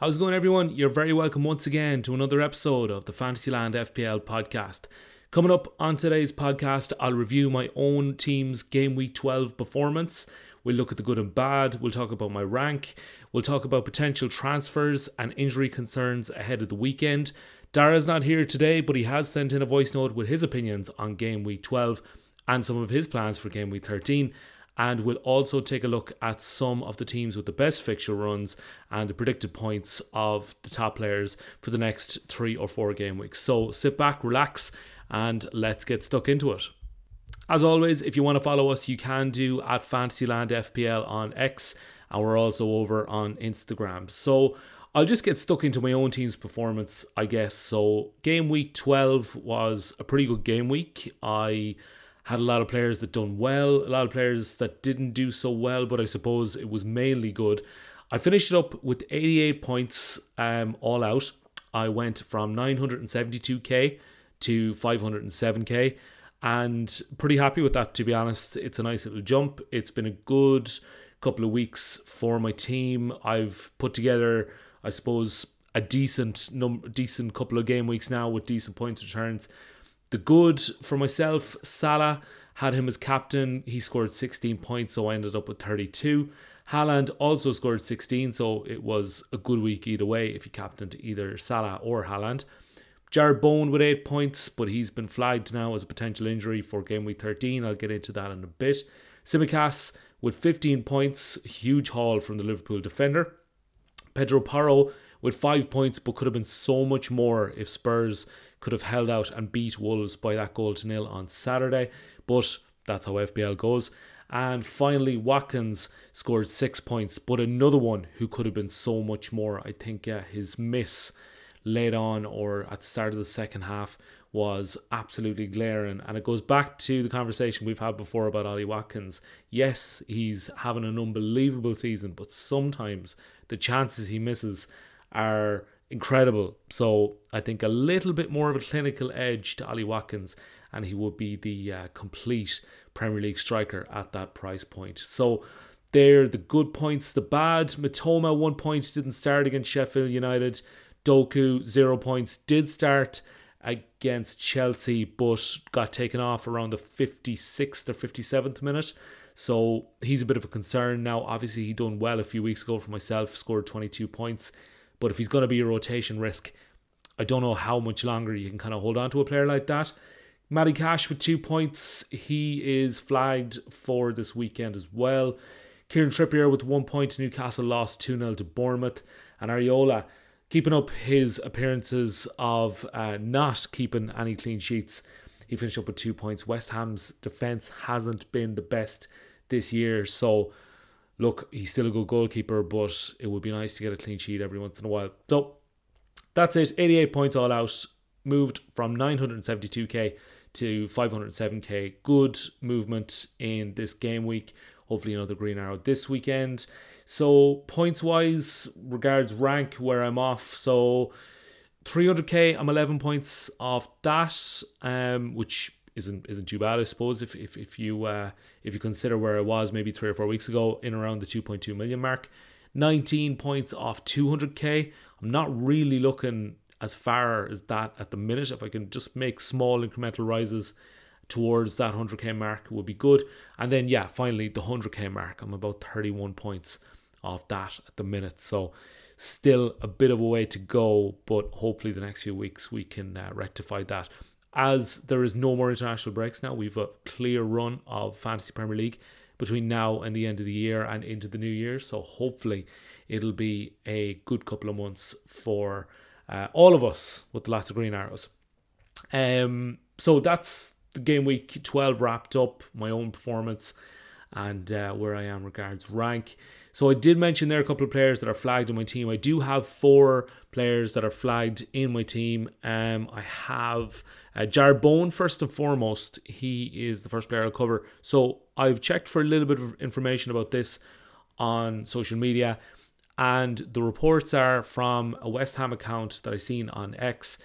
How's it going, everyone? You're very welcome once again to another episode of the Fantasyland FPL podcast. Coming up on today's podcast, I'll review my own team's game week 12 performance. We'll look at the good and bad. We'll talk about my rank. We'll talk about potential transfers and injury concerns ahead of the weekend. Dara's not here today, but he has sent in a voice note with his opinions on game week 12 and some of his plans for game week 13 and we'll also take a look at some of the teams with the best fixture runs and the predicted points of the top players for the next three or four game weeks. So sit back, relax, and let's get stuck into it. As always, if you want to follow us, you can do at Fantasyland FPL on X, and we're also over on Instagram. So I'll just get stuck into my own team's performance, I guess. So game week 12 was a pretty good game week. I had a lot of players that done well, a lot of players that didn't do so well, but I suppose it was mainly good. I finished it up with 88 points um, all out. I went from 972k to 507k and pretty happy with that to be honest. It's a nice little jump. It's been a good couple of weeks for my team. I've put together, I suppose, a decent num- decent couple of game weeks now with decent points returns. The good for myself, Salah had him as captain. He scored 16 points, so I ended up with 32. Haaland also scored 16, so it was a good week either way if you captained either Salah or Haaland. Jarrod Bowen with 8 points, but he's been flagged now as a potential injury for game week 13. I'll get into that in a bit. Tsimikas with 15 points, huge haul from the Liverpool defender. Pedro Porro with 5 points, but could have been so much more if Spurs could have held out and beat Wolves by that goal to nil on Saturday, but that's how FPL goes. And finally, Watkins scored six points, but another one who could have been so much more. I think uh, his miss late on or at the start of the second half was absolutely glaring. And it goes back to the conversation we've had before about Ollie Watkins. Yes, he's having an unbelievable season, but sometimes the chances he misses are incredible. So I think a little bit more of a clinical edge to Ollie Watkins, and he would be the uh, complete Premier League striker at that price point. So there, the good points, the bad. Mitoma, one point didn't start against Sheffield United. Doku zero points did start against Chelsea, but got taken off around the 56th or 57th minute. So he's a bit of a concern now. Obviously, he done well a few weeks ago for myself, scored 22 points. But if he's going to be a rotation risk, I don't know how much longer you can kind of hold on to a player like that. Matty Cash with two points. He is flagged for this weekend as well. Kieran Trippier with one point. Newcastle lost 2 0 to Bournemouth. And Areola keeping up his appearances of uh, not keeping any clean sheets. He finished up with two points. West Ham's defence hasn't been the best this year. So look, he's still a good goalkeeper, but it would be nice to get a clean sheet every once in a while. So that's it. 88 points all out. Moved from 972k to 507k. Good movement in this game week. Hopefully, another green arrow this weekend. So, points wise, regards rank where I'm off. So, 300k, I'm 11 points off that, um, which isn't isn't too bad, I suppose. If if if you uh, if you consider where it was maybe three or four weeks ago, in around the 2.2 million mark, 19 points off 200k. I'm not really looking as far as that at the minute. If I can just make small incremental rises towards that 100k mark, would be good. And then yeah, finally the 100k mark. I'm about 31 points off that at the minute. So still a bit of a way to go, but hopefully the next few weeks we can uh, rectify that as there is no more international breaks now, we've a clear run of Fantasy Premier League between now and the end of the year and into the new year. So hopefully it'll be a good couple of months for uh, all of us with the lots of green arrows. Um, so that's the game week 12 wrapped up, my own performance and uh, where I am regards rank. So I did mention there are a couple of players that are flagged in my team. I do have four players that are flagged in my team. Um, I have uh, Jarrod Bowen first and foremost. He is the first player I'll cover. So I've checked for a little bit of information about this on social media, and the reports are from a West Ham account that I've seen on X.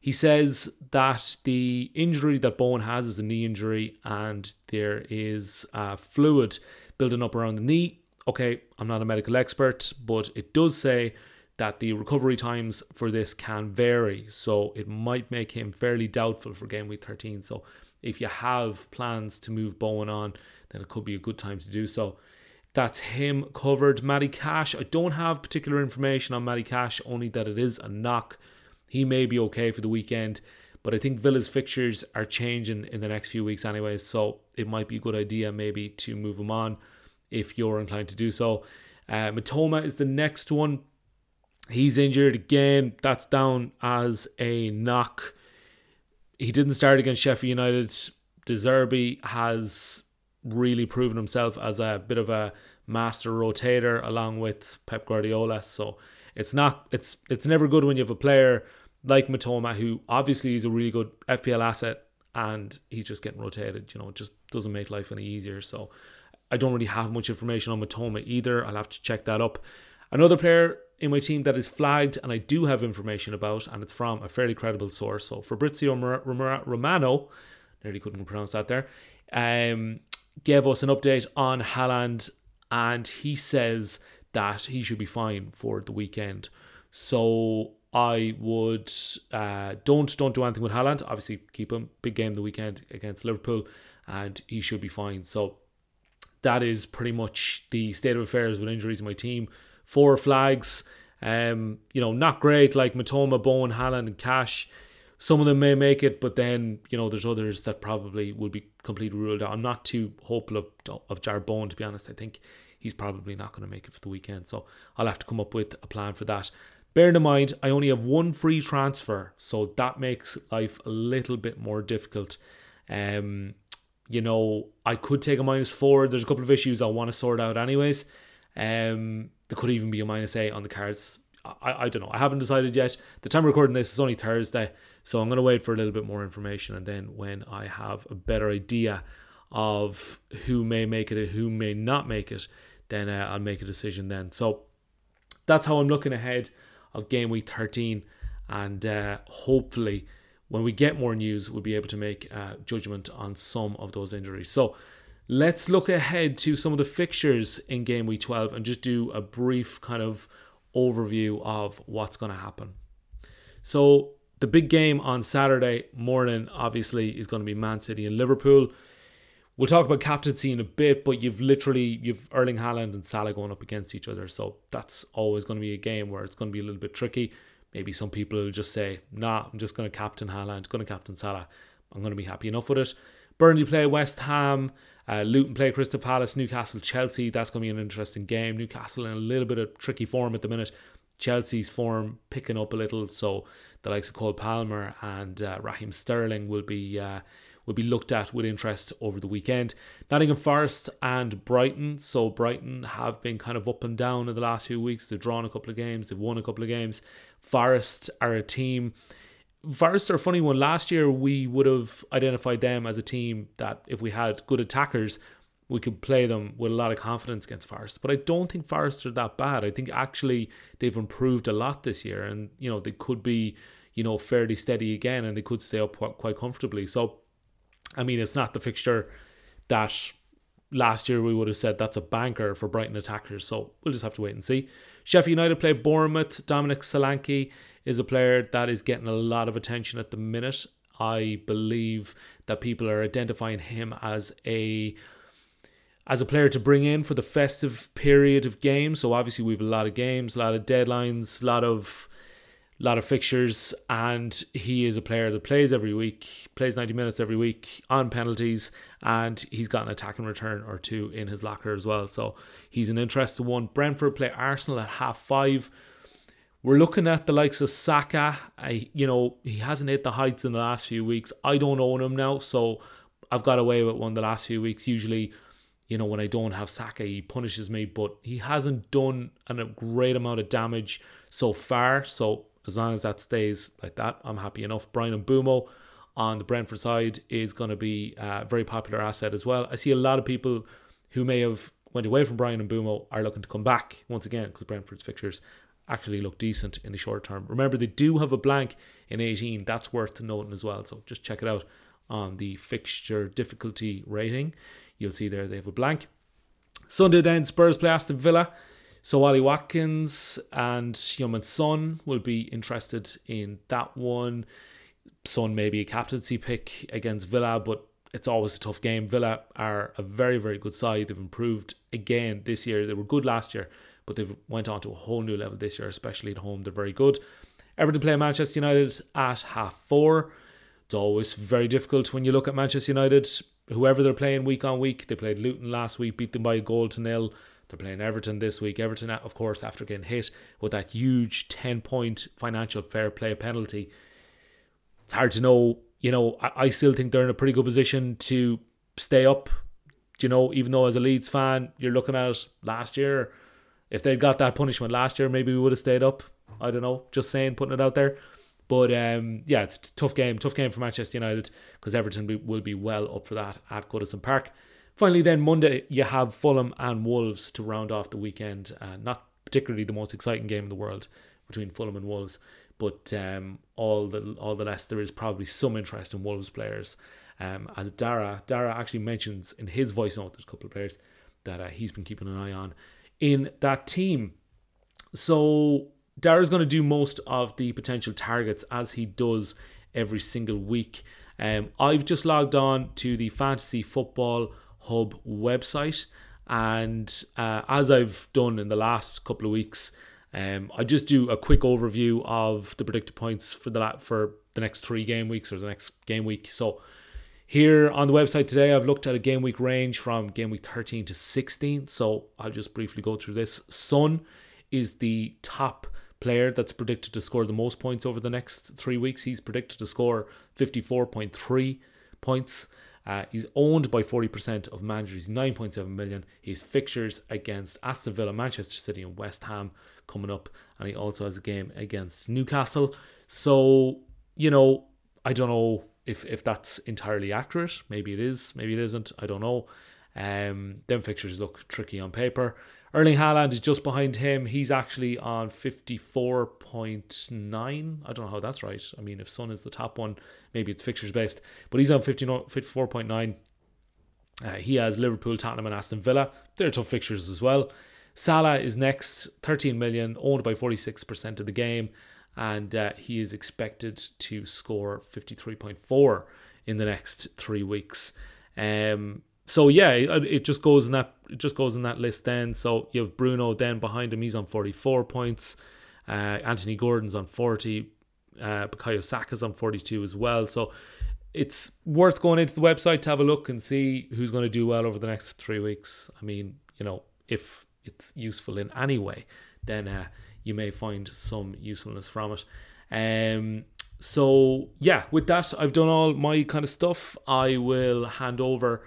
He says that the injury that Bowen has is a knee injury, and there is uh, fluid building up around the knee okay, I'm not a medical expert, but it does say that the recovery times for this can vary. So it might make him fairly doubtful for game week 13. So if you have plans to move Bowen on, then it could be a good time to do so. That's him covered. Matty Cash, I don't have particular information on Matty Cash, only that it is a knock. He may be okay for the weekend, but I think Villa's fixtures are changing in the next few weeks anyway, so it might be a good idea maybe to move him on if you're inclined to do so. Uh, Mitoma is the next one. He's injured again. That's down as a knock. He didn't start against Sheffield United. De Zerbi has really proven himself as a bit of a master rotator along with Pep Guardiola. So it's not it's it's never good when you have a player like Mitoma who obviously is a really good FPL asset and he's just getting rotated. You know, it just doesn't make life any easier. So I don't really have much information on Mitoma either. I'll have to check that up. Another player in my team that is flagged and I do have information about, and it's from a fairly credible source. So Fabrizio Romano, nearly couldn't pronounce that there, um, gave us an update on Haaland, and he says that he should be fine for the weekend. So I would uh, don't don't do anything with Haaland. Obviously, keep him big game the weekend against Liverpool, and he should be fine. So that is pretty much the state of affairs with injuries in my team. Four flags, um, you know, not great like Mitoma, Bowen, Haaland, and Cash. Some of them may make it, but then you know there's others that probably will be completely ruled out. I'm not too hopeful of of Jarrod Bowen to be honest. I think he's probably not going to make it for the weekend, so I'll have to come up with a plan for that. Bearing in mind, I only have one free transfer, so that makes life a little bit more difficult. Um, you know, I could take a minus four. There's a couple of issues I want to sort out, anyways. Um, there could even be a minus eight on the cards. I, I don't know. I haven't decided yet. The time recording this is only Thursday, so I'm going to wait for a little bit more information. And then when I have a better idea of who may make it and who may not make it, then uh, I'll make a decision then. So that's how I'm looking ahead of game week 13. And uh, hopefully, when we get more news, we'll be able to make judgment on some of those injuries. So let's look ahead to some of the fixtures in game week 12 and just do a brief kind of overview of what's going to happen. So the big game on Saturday morning, obviously, is going to be Man City and Liverpool. We'll talk about captaincy in a bit, but you've literally you've Erling Haaland and Salah going up against each other, so that's always going to be a game where it's going to be a little bit tricky. Maybe some people will just say, "Nah, I'm just going to captain Haaland, going to captain Salah. I'm going to be happy enough with it." Burnley play West Ham, uh, Luton play Crystal Palace, Newcastle, Chelsea. That's going to be an interesting game. Newcastle in a little bit of tricky form at the minute. Chelsea's form picking up a little, so the likes of Cole Palmer and uh, Raheem Sterling will be uh, will be looked at with interest over the weekend. Nottingham Forest and Brighton. So Brighton have been kind of up and down in the last few weeks. They've drawn a couple of games, they've won a couple of games. Forest are a team. Forest are a funny one. Last year, we would have identified them as a team that if we had good attackers, we could play them with a lot of confidence against Forest. But I don't think Forest are that bad. I think actually they've improved a lot this year, and you know they could be, you know, fairly steady again, and they could stay up quite comfortably. So I mean, it's not the fixture that last year we would have said that's a banker for Brighton attackers. So we'll just have to wait and see. Sheffield United play Bournemouth. Dominic Solanke is a player that is getting a lot of attention at the minute. I believe that people are identifying him as a as a player to bring in for the festive period of games. So obviously we have a lot of games, a lot of deadlines, a lot of a lot of fixtures, and he is a player that plays every week, plays 90 minutes every week on penalties, and he's got an attacking return or two in his locker as well. So he's an interesting one. Brentford play Arsenal at half five. We're looking at the likes of Saka. I, you know, he hasn't hit the heights in the last few weeks. I don't own him now, so I've got away with one the last few weeks. Usually, you know, when I don't have Saka, he punishes me, but he hasn't done a great amount of damage so far. So as long as that stays like that, I'm happy enough. Bryan Mbeumo on the Brentford side is going to be a very popular asset as well. I see a lot of people who may have went away from Bryan Mbeumo are looking to come back once again because Brentford's fixtures actually look decent in the short term. Remember, they do have a blank in 18. That's worth noting as well. So just check it out on the fixture difficulty rating. You'll see there they have a blank. Sunday then Spurs play Aston Villa. So Ollie Watkins and Heung-min Son will be interested in that one. Son may be a captaincy pick against Villa, but it's always a tough game. Villa are a very, very good side. They've improved again this year. They were good last year, but they've went on to a whole new level this year, especially at home. They're very good. Everton play Manchester United at half four. It's always very difficult when you look at Manchester United. Whoever they're playing week on week, they played Luton last week, beat them by a goal to nil. They're playing Everton this week. Everton, of course, after getting hit with that huge 10 point financial fair play penalty. It's hard to know. You know, I, still think they're in a pretty good position to stay up. You know, even though as a Leeds fan, you're looking at last year. If they'd got that punishment last year, maybe we would have stayed up. I don't know. Just saying, putting it out there. But um, yeah, it's tough game. Tough game for Manchester United because Everton will be well up for that at Goodison Park. Finally, then Monday, you have Fulham and Wolves to round off the weekend. Uh, not particularly the most exciting game in the world between Fulham and Wolves, but um, all the all the less there is probably some interest in Wolves players. Um, as Dara Dara actually mentions in his voice note, there's a couple of players that uh, he's been keeping an eye on in that team. So Dara's going to do most of the potential targets as he does every single week. Um, I've just logged on to the Fantasy Football Hub website, and uh, as I've done in the last couple of weeks, um, I just do a quick overview of the predicted points for the for the next three game weeks or the next game week. So here on the website today, I've looked at a game week range from game week 13 to 16. So I'll just briefly go through this. Son is the top player that's predicted to score the most points over the next three weeks. He's predicted to score 54.3 points. Uh, he's owned by 40% of managers, 9.7 million. Has fixtures against Aston Villa, Manchester City, and West Ham coming up, and he also has a game against Newcastle. So, you know, I don't know if if that's entirely accurate. Maybe it is, maybe it isn't. I don't know. Um, them fixtures look tricky on paper. Erling Haaland is just behind him. He's actually on 54.9. I don't know how that's right. I mean, if Son is the top one, maybe it's fixtures based. But he's on 54.9. Uh, he has Liverpool, Tottenham, and Aston Villa. They're tough fixtures as well. Salah is next, 13 million, owned by 46% of the game, and uh, he is expected to score 53.4 in the next three weeks. Um, so yeah, it, it, just goes in that it just goes in that list then. So you have Bruno then behind him, he's on 44 points. Uh, Anthony Gordon's on 40. Uh, Bukayo Saka's on 42 as well. So it's worth going into the website to have a look and see who's going to do well over the next three weeks. I mean, you know, if it's useful in any way, then uh, you may find some usefulness from it. Um, so yeah, with that, I've done all my kind of stuff. I will hand over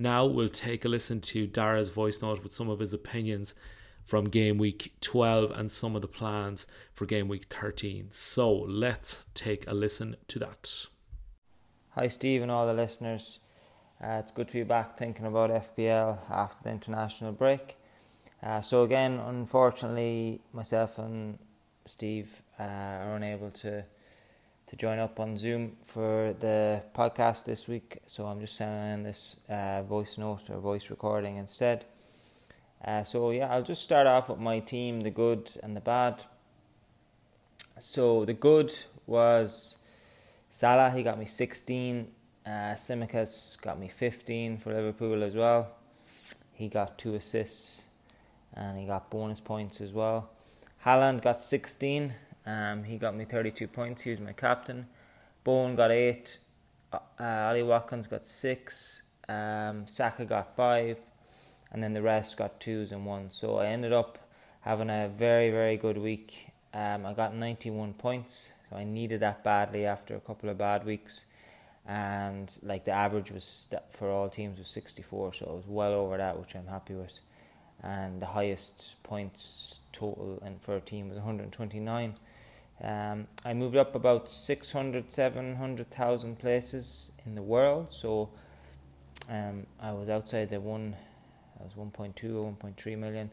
now we'll take a listen to Dara's voice note with some of his opinions from game week 12 and some of the plans for game week 13. So let's take a listen to that. Hi, Steve, and all the listeners. Uh, it's good to be back thinking about FPL after the international break. Uh, so, again, unfortunately, myself and Steve uh, are unable to to join up on Zoom for the podcast this week. So I'm just sending this uh, voice note or voice recording instead. Uh, so yeah, I'll just start off with my team, the good and the bad. So the good was Salah. He got me 16. Uh, Tsimikas got me 15 for Liverpool as well. He got two assists and he got bonus points as well. Haaland got 16. Um, he got me 32 points. He was my captain. Bowen got 8. Uh, Ollie Watkins got 6. Um, Saka got 5. And then the rest got 2s and 1s. So I ended up having a very, very good week. Um, I got 91 points. So I needed that badly after a couple of bad weeks. And like the average was for all teams was 64. So I was well over that, which I'm happy with. And the highest points total and for a team was 129. Um, I moved up about 600, 700,000 places in the world. So um, I was outside the one, I was 1.2 or 1.3 million.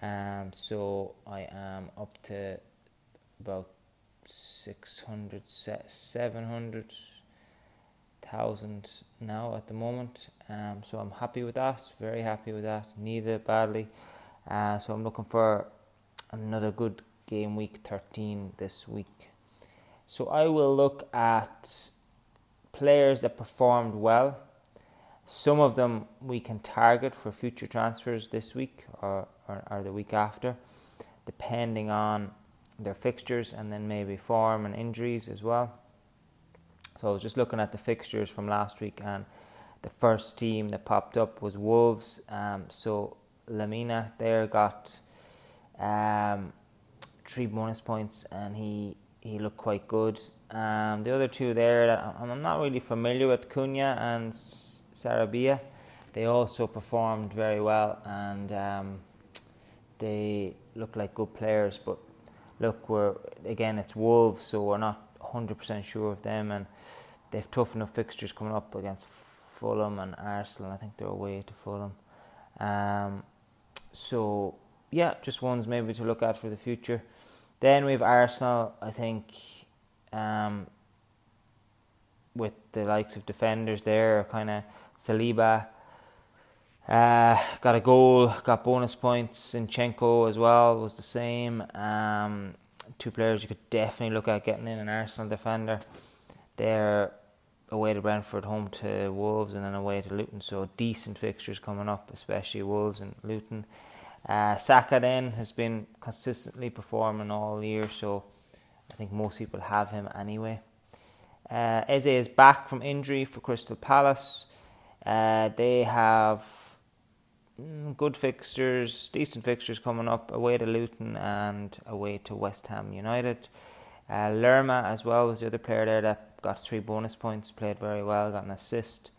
Um, so I am up to about 600, 700,000 now at the moment. Um, so I'm happy with that, very happy with that. Need it badly. Uh, so I'm looking for another good game week 13 this week. So I will look at players that performed well. Some of them we can target for future transfers this week or, or, or the week after, depending on their fixtures and then maybe form and injuries as well. So I was just looking at the fixtures from last week, and the first team that popped up was Wolves. Um, so Lemina there got um, three bonus points, and he he looked quite good. Um, the other two there, I'm not really familiar with Cunha and Sarabia. They also performed very well, and um, they look like good players. But look, we're again it's Wolves, so we're not hundred percent sure of them, and they've tough enough fixtures coming up against Fulham and Arsenal. I think they're away to Fulham. Um, so yeah, just ones maybe to look at for the future. Then we have Arsenal. I think um, with the likes of defenders there, kind of Saliba. Uh, got a goal, got bonus points. Zinchenko as well was the same. Um, two players you could definitely look at getting in an Arsenal defender. They're away to Brentford, home to Wolves, and then away to Luton. So decent fixtures coming up, especially Wolves and Luton. Uh, Saka then has been consistently performing all year, so I think most people have him anyway. Uh, Eze is back from injury for Crystal Palace. Uh, they have Mm, good fixtures, decent fixtures coming up away to Luton and away to West Ham United. Uh, Lerma as well was the other player there that got three bonus points, played very well, got an assist.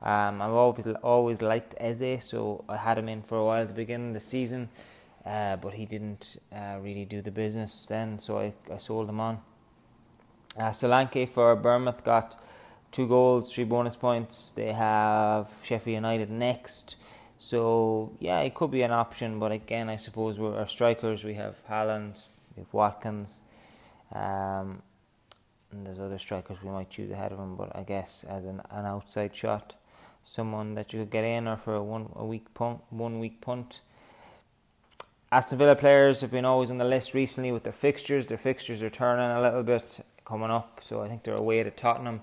Um, I've always always liked Eze, so I had him in for a while at the beginning of the season, uh, but he didn't uh, really do the business then, so I, I sold him on. Uh, Solanke for Bournemouth got two goals, three bonus points. They have Sheffield United next. So yeah, it could be an option, but again, I suppose we're our strikers. We have Haaland, we have Watkins, um, and there's other strikers we might choose ahead of him. But I guess as an, an outside shot, someone that you could get in, or for a one a week punt, one week punt. Aston Villa players have been always on the list recently with their fixtures. Their fixtures are turning a little bit coming up, so I think they're away to Tottenham.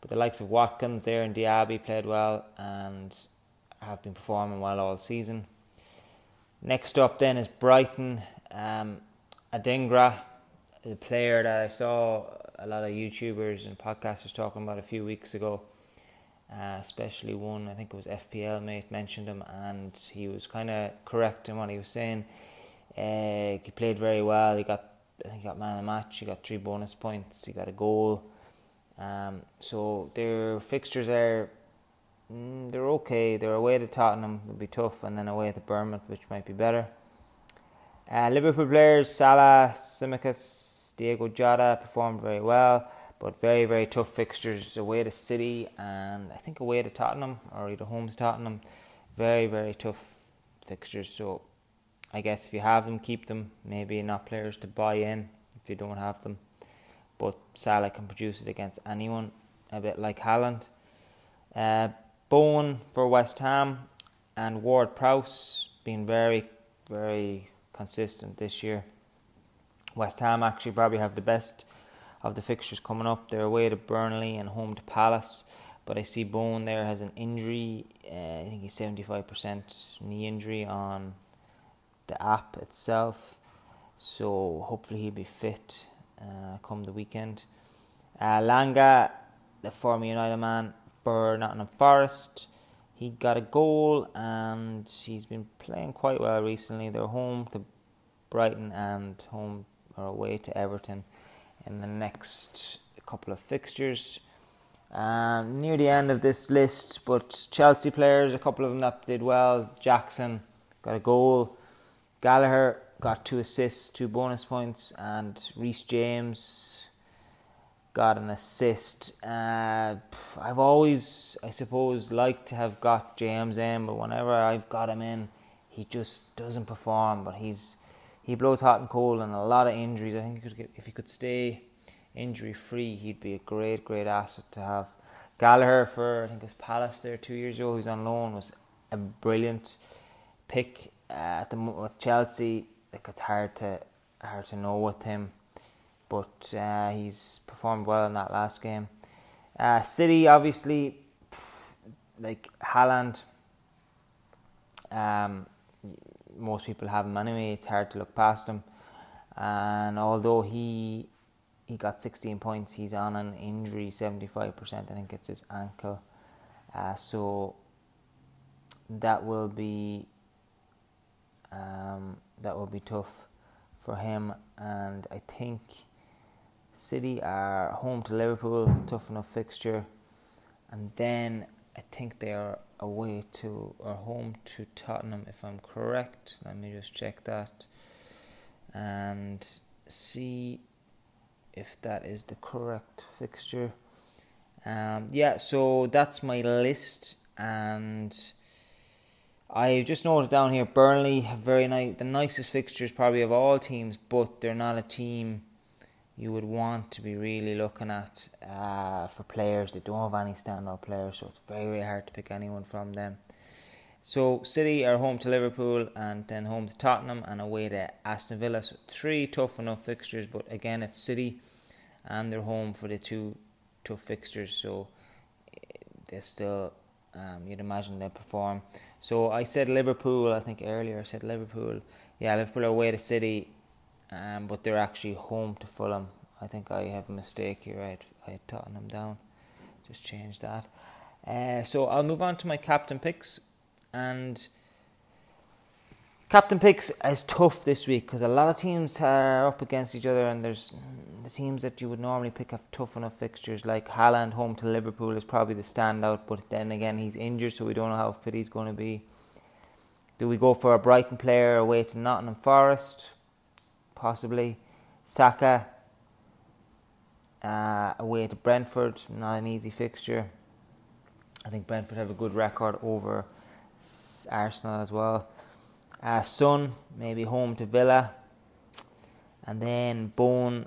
But the likes of Watkins there and Diaby played well, and have been performing well all season. Next up then is Brighton. Um, Adingra, the player that I saw a lot of YouTubers and podcasters talking about a few weeks ago, uh, especially one, I think it was FPL mate, mentioned him and he was kind of correct in what he was saying. Uh, he played very well. He got, I think, he got man of the match. He got three bonus points. He got a goal. Um, so their fixtures are Mm, they're okay. They're away to Tottenham, would be tough, and then away to Bournemouth, which might be better. Uh, Liverpool players Salah, Tsimikas, Diego Jota performed very well, but very very tough fixtures away to City and I think away to Tottenham or either home to Tottenham. Very very tough fixtures. So I guess if you have them, keep them. Maybe not players to buy in if you don't have them. But Salah can produce it against anyone, a bit like Haaland. Uh, Bowen for West Ham and Ward Prowse being very, very consistent this year. West Ham actually probably have the best of the fixtures coming up. They're away to Burnley and home to Palace. But I see Bowen there has an injury. Uh, I think he's 75% knee injury on the app itself. So hopefully he'll be fit uh, come the weekend. Uh, Langa, the former United man, for Nottingham Forest. He got a goal and he's been playing quite well recently. They're home to Brighton and home or away to Everton in the next couple of fixtures. Um, near the end of this list, but Chelsea players, a couple of them that did well. Jackson got a goal. Gallagher got two assists, two bonus points, and Reece James got an assist. Uh, I've always, I suppose, liked to have got James in, but whenever I've got him in, he just doesn't perform. But he's he blows hot and cold and a lot of injuries. I think he could get, if he could stay injury free, he'd be a great, great asset to have. Gallagher for I think it was Palace there two years ago. He's on loan was a brilliant pick. uh, at the with Chelsea, like it's hard to hard to know with him, but uh, he's performed well in that last game. Uh, City, obviously, like Haaland. Um, most people have him anyway. It's hard to look past him, and although he he got 16 points, he's on an injury 75%. I think it's his ankle. Uh, so that will be um, that will be tough for him. And I think City are home to Liverpool, tough enough fixture, and then I think they are away to or home to Tottenham, if I'm correct. Let me just check that and see if that is the correct fixture. Um, yeah, so that's my list, and I just noted down here Burnley very nice, the nicest fixtures probably of all teams, but they're not a team you would want to be really looking at uh, for players. They don't have any standout players, so it's very, very hard to pick anyone from them. So City are home to Liverpool and then home to Tottenham and away to Aston Villa. So three tough enough fixtures, but again it's City and they're home for the two tough fixtures. So eh, they still, um, you'd imagine they perform. So I said Liverpool. I think earlier I said Liverpool. Yeah, Liverpool away to City, um, but they're actually home to Fulham. I think I have a mistake here. I had, I had Tottenham down. Just change that. Uh, so I'll move on to my captain picks and captain picks is tough this week because a lot of teams are up against each other, and there's the teams that you would normally pick have tough enough fixtures. Like Haaland home to Liverpool is probably the standout, but then again he's injured, so we don't know how fit he's going to be. Do we go for a Brighton player away to Nottingham Forest? Possibly. Saka uh, away to Brentford, not an easy fixture. I think Brentford have a good record over Arsenal as well. Uh, Son, maybe home to Villa. And then Bowen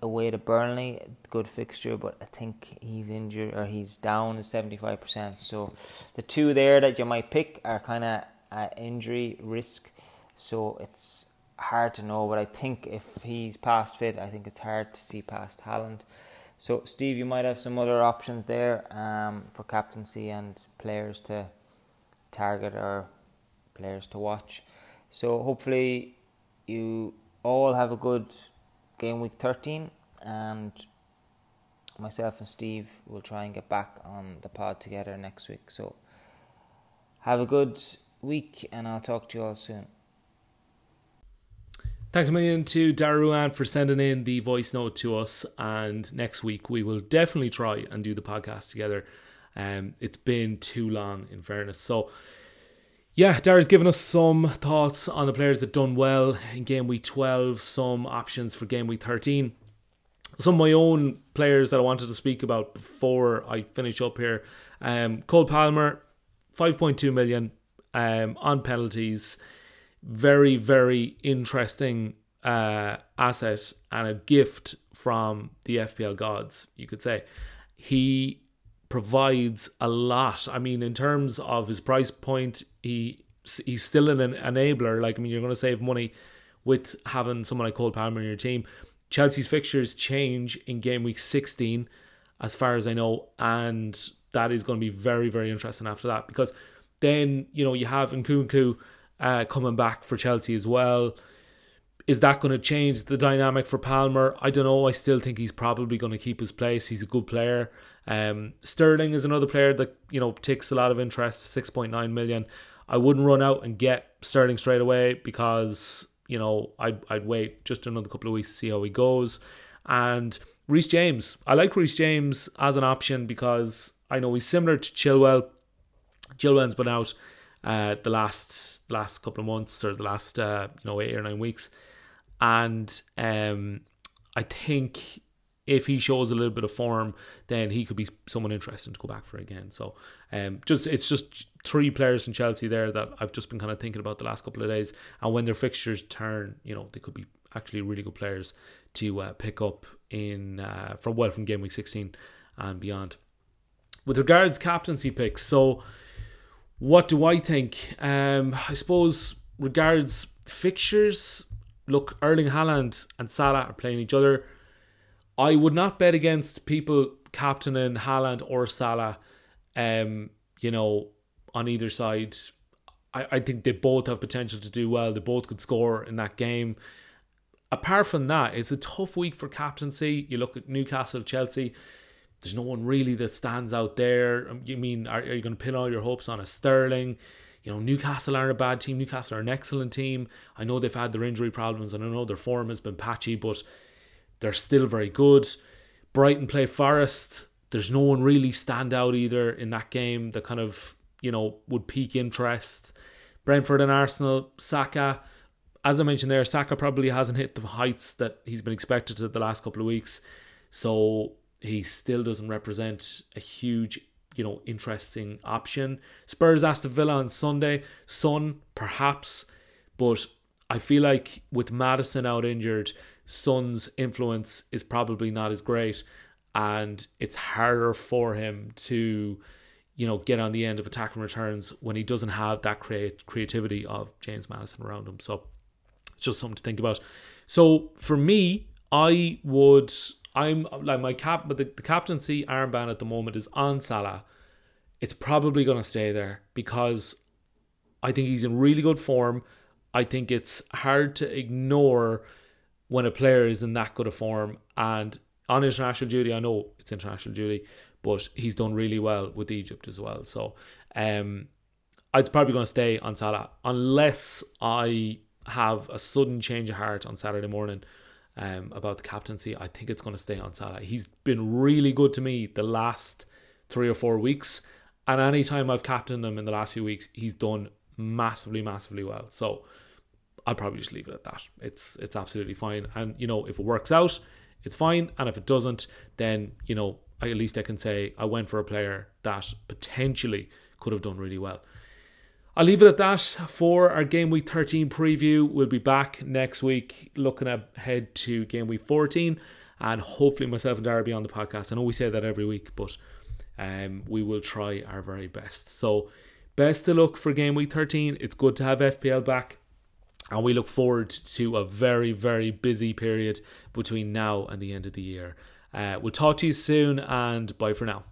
away to Burnley. Good fixture, but I think he's injured or he's down to 75%. So the two there that you might pick are kind of at injury risk. So it's hard to know, but I think if he's past fit, I think it's hard to see past Haaland. So, Steve, you might have some other options there um, for captaincy and players to target or players to watch. So, hopefully, you all have a good game week 13, and myself and Steve will try and get back on the pod together next week. So, have a good week, and I'll talk to you all soon. Thanks a million to Daruan for sending in the voice note to us. And next week we will definitely try and do the podcast together. Um, it's been too long, in fairness. So, yeah, Dar's given us some thoughts on the players that done well in game week 12, some options for game week 13. Some of my own players that I wanted to speak about before I finish up here. Um, Cole Palmer, 5.2 million um, on penalties very, very interesting uh, asset and a gift from the FPL gods, you could say. He provides a lot. I mean, in terms of his price point, he he's still an enabler. Like, I mean, you're going to save money with having someone like Cole Palmer in your team. Chelsea's fixtures change in game week 16, as far as I know, and that is going to be very, very interesting after that because then you know you have Nkunku uh, coming back for Chelsea as well. Is that going to change the dynamic for Palmer? I don't know. I still think he's probably going to keep his place. He's a good player. Um, Sterling is another player that you know takes a lot of interest. Six point nine million. I wouldn't run out and get Sterling straight away because you know I'd I'd wait just another couple of weeks to see how he goes. And Reece James, I like Reece James as an option because I know he's similar to Chilwell. Chilwell's been out uh, the last last couple of months or the last uh, you know eight or nine weeks, and um, I think if he shows a little bit of form, then he could be someone interesting to go back for again. So, um, just it's just three players from Chelsea there that I've just been kind of thinking about the last couple of days, and when their fixtures turn, you know, they could be actually really good players to uh, pick up in uh, from well from game week sixteen and beyond. With regards captaincy picks, so What do I think? Um, I suppose regards fixtures. Look, Erling Haaland and Salah are playing each other. I would not bet against people captaining Haaland or Salah. Um, you know, on either side. I, I think they both have potential to do well. They both could score in that game. Apart from that, it's a tough week for captaincy. You look at Newcastle, Chelsea. There's no one really that stands out there. Um, you mean are, are you going to pin all your hopes on a Sterling? You know, Newcastle aren't a bad team. Newcastle are an excellent team. I know they've had their injury problems, and I know their form has been patchy, but they're still very good. Brighton play Forest. There's no one really stand out either in that game that kind of you know would pique interest. Brentford and Arsenal, Saka. As I mentioned there, Saka probably hasn't hit the heights that he's been expected to the last couple of weeks. So he still doesn't represent a huge, you know, interesting option. Spurs Aston Villa on Sunday, Son perhaps, but I feel like with Maddison out injured, Son's influence is probably not as great, and it's harder for him to, you know, get on the end of attacking returns when he doesn't have that create creativity of James Maddison around him. So, it's just something to think about. So for me, I would I'm like my cap, but the, the captaincy armband at the moment is on Salah. It's probably going to stay there because I think he's in really good form. I think it's hard to ignore when a player is in that good a form and on international duty. I know it's international duty, but he's done really well with Egypt as well. So, um, I'd probably going to stay on Salah unless I have a sudden change of heart on Saturday morning um, about the captaincy. I think it's going to stay on Salah. He's been really good to me the last three or four weeks. And anytime I've captained him in the last few weeks, he's done massively, massively well. So I'll probably just leave it at that. It's it's absolutely fine. And you know, if it works out, it's fine. And if it doesn't, then you know, at least I can say I went for a player that potentially could have done really well. I'll leave it at that for our game week 13 preview. We'll be back next week looking ahead to game week 14 and hopefully myself and Darby on the podcast. I know we say that every week, but um, we will try our very best. So, best to look for game week 13. It's good to have FPL back. And we look forward to a very, very busy period between now and the end of the year. Uh, we'll talk to you soon and bye for now.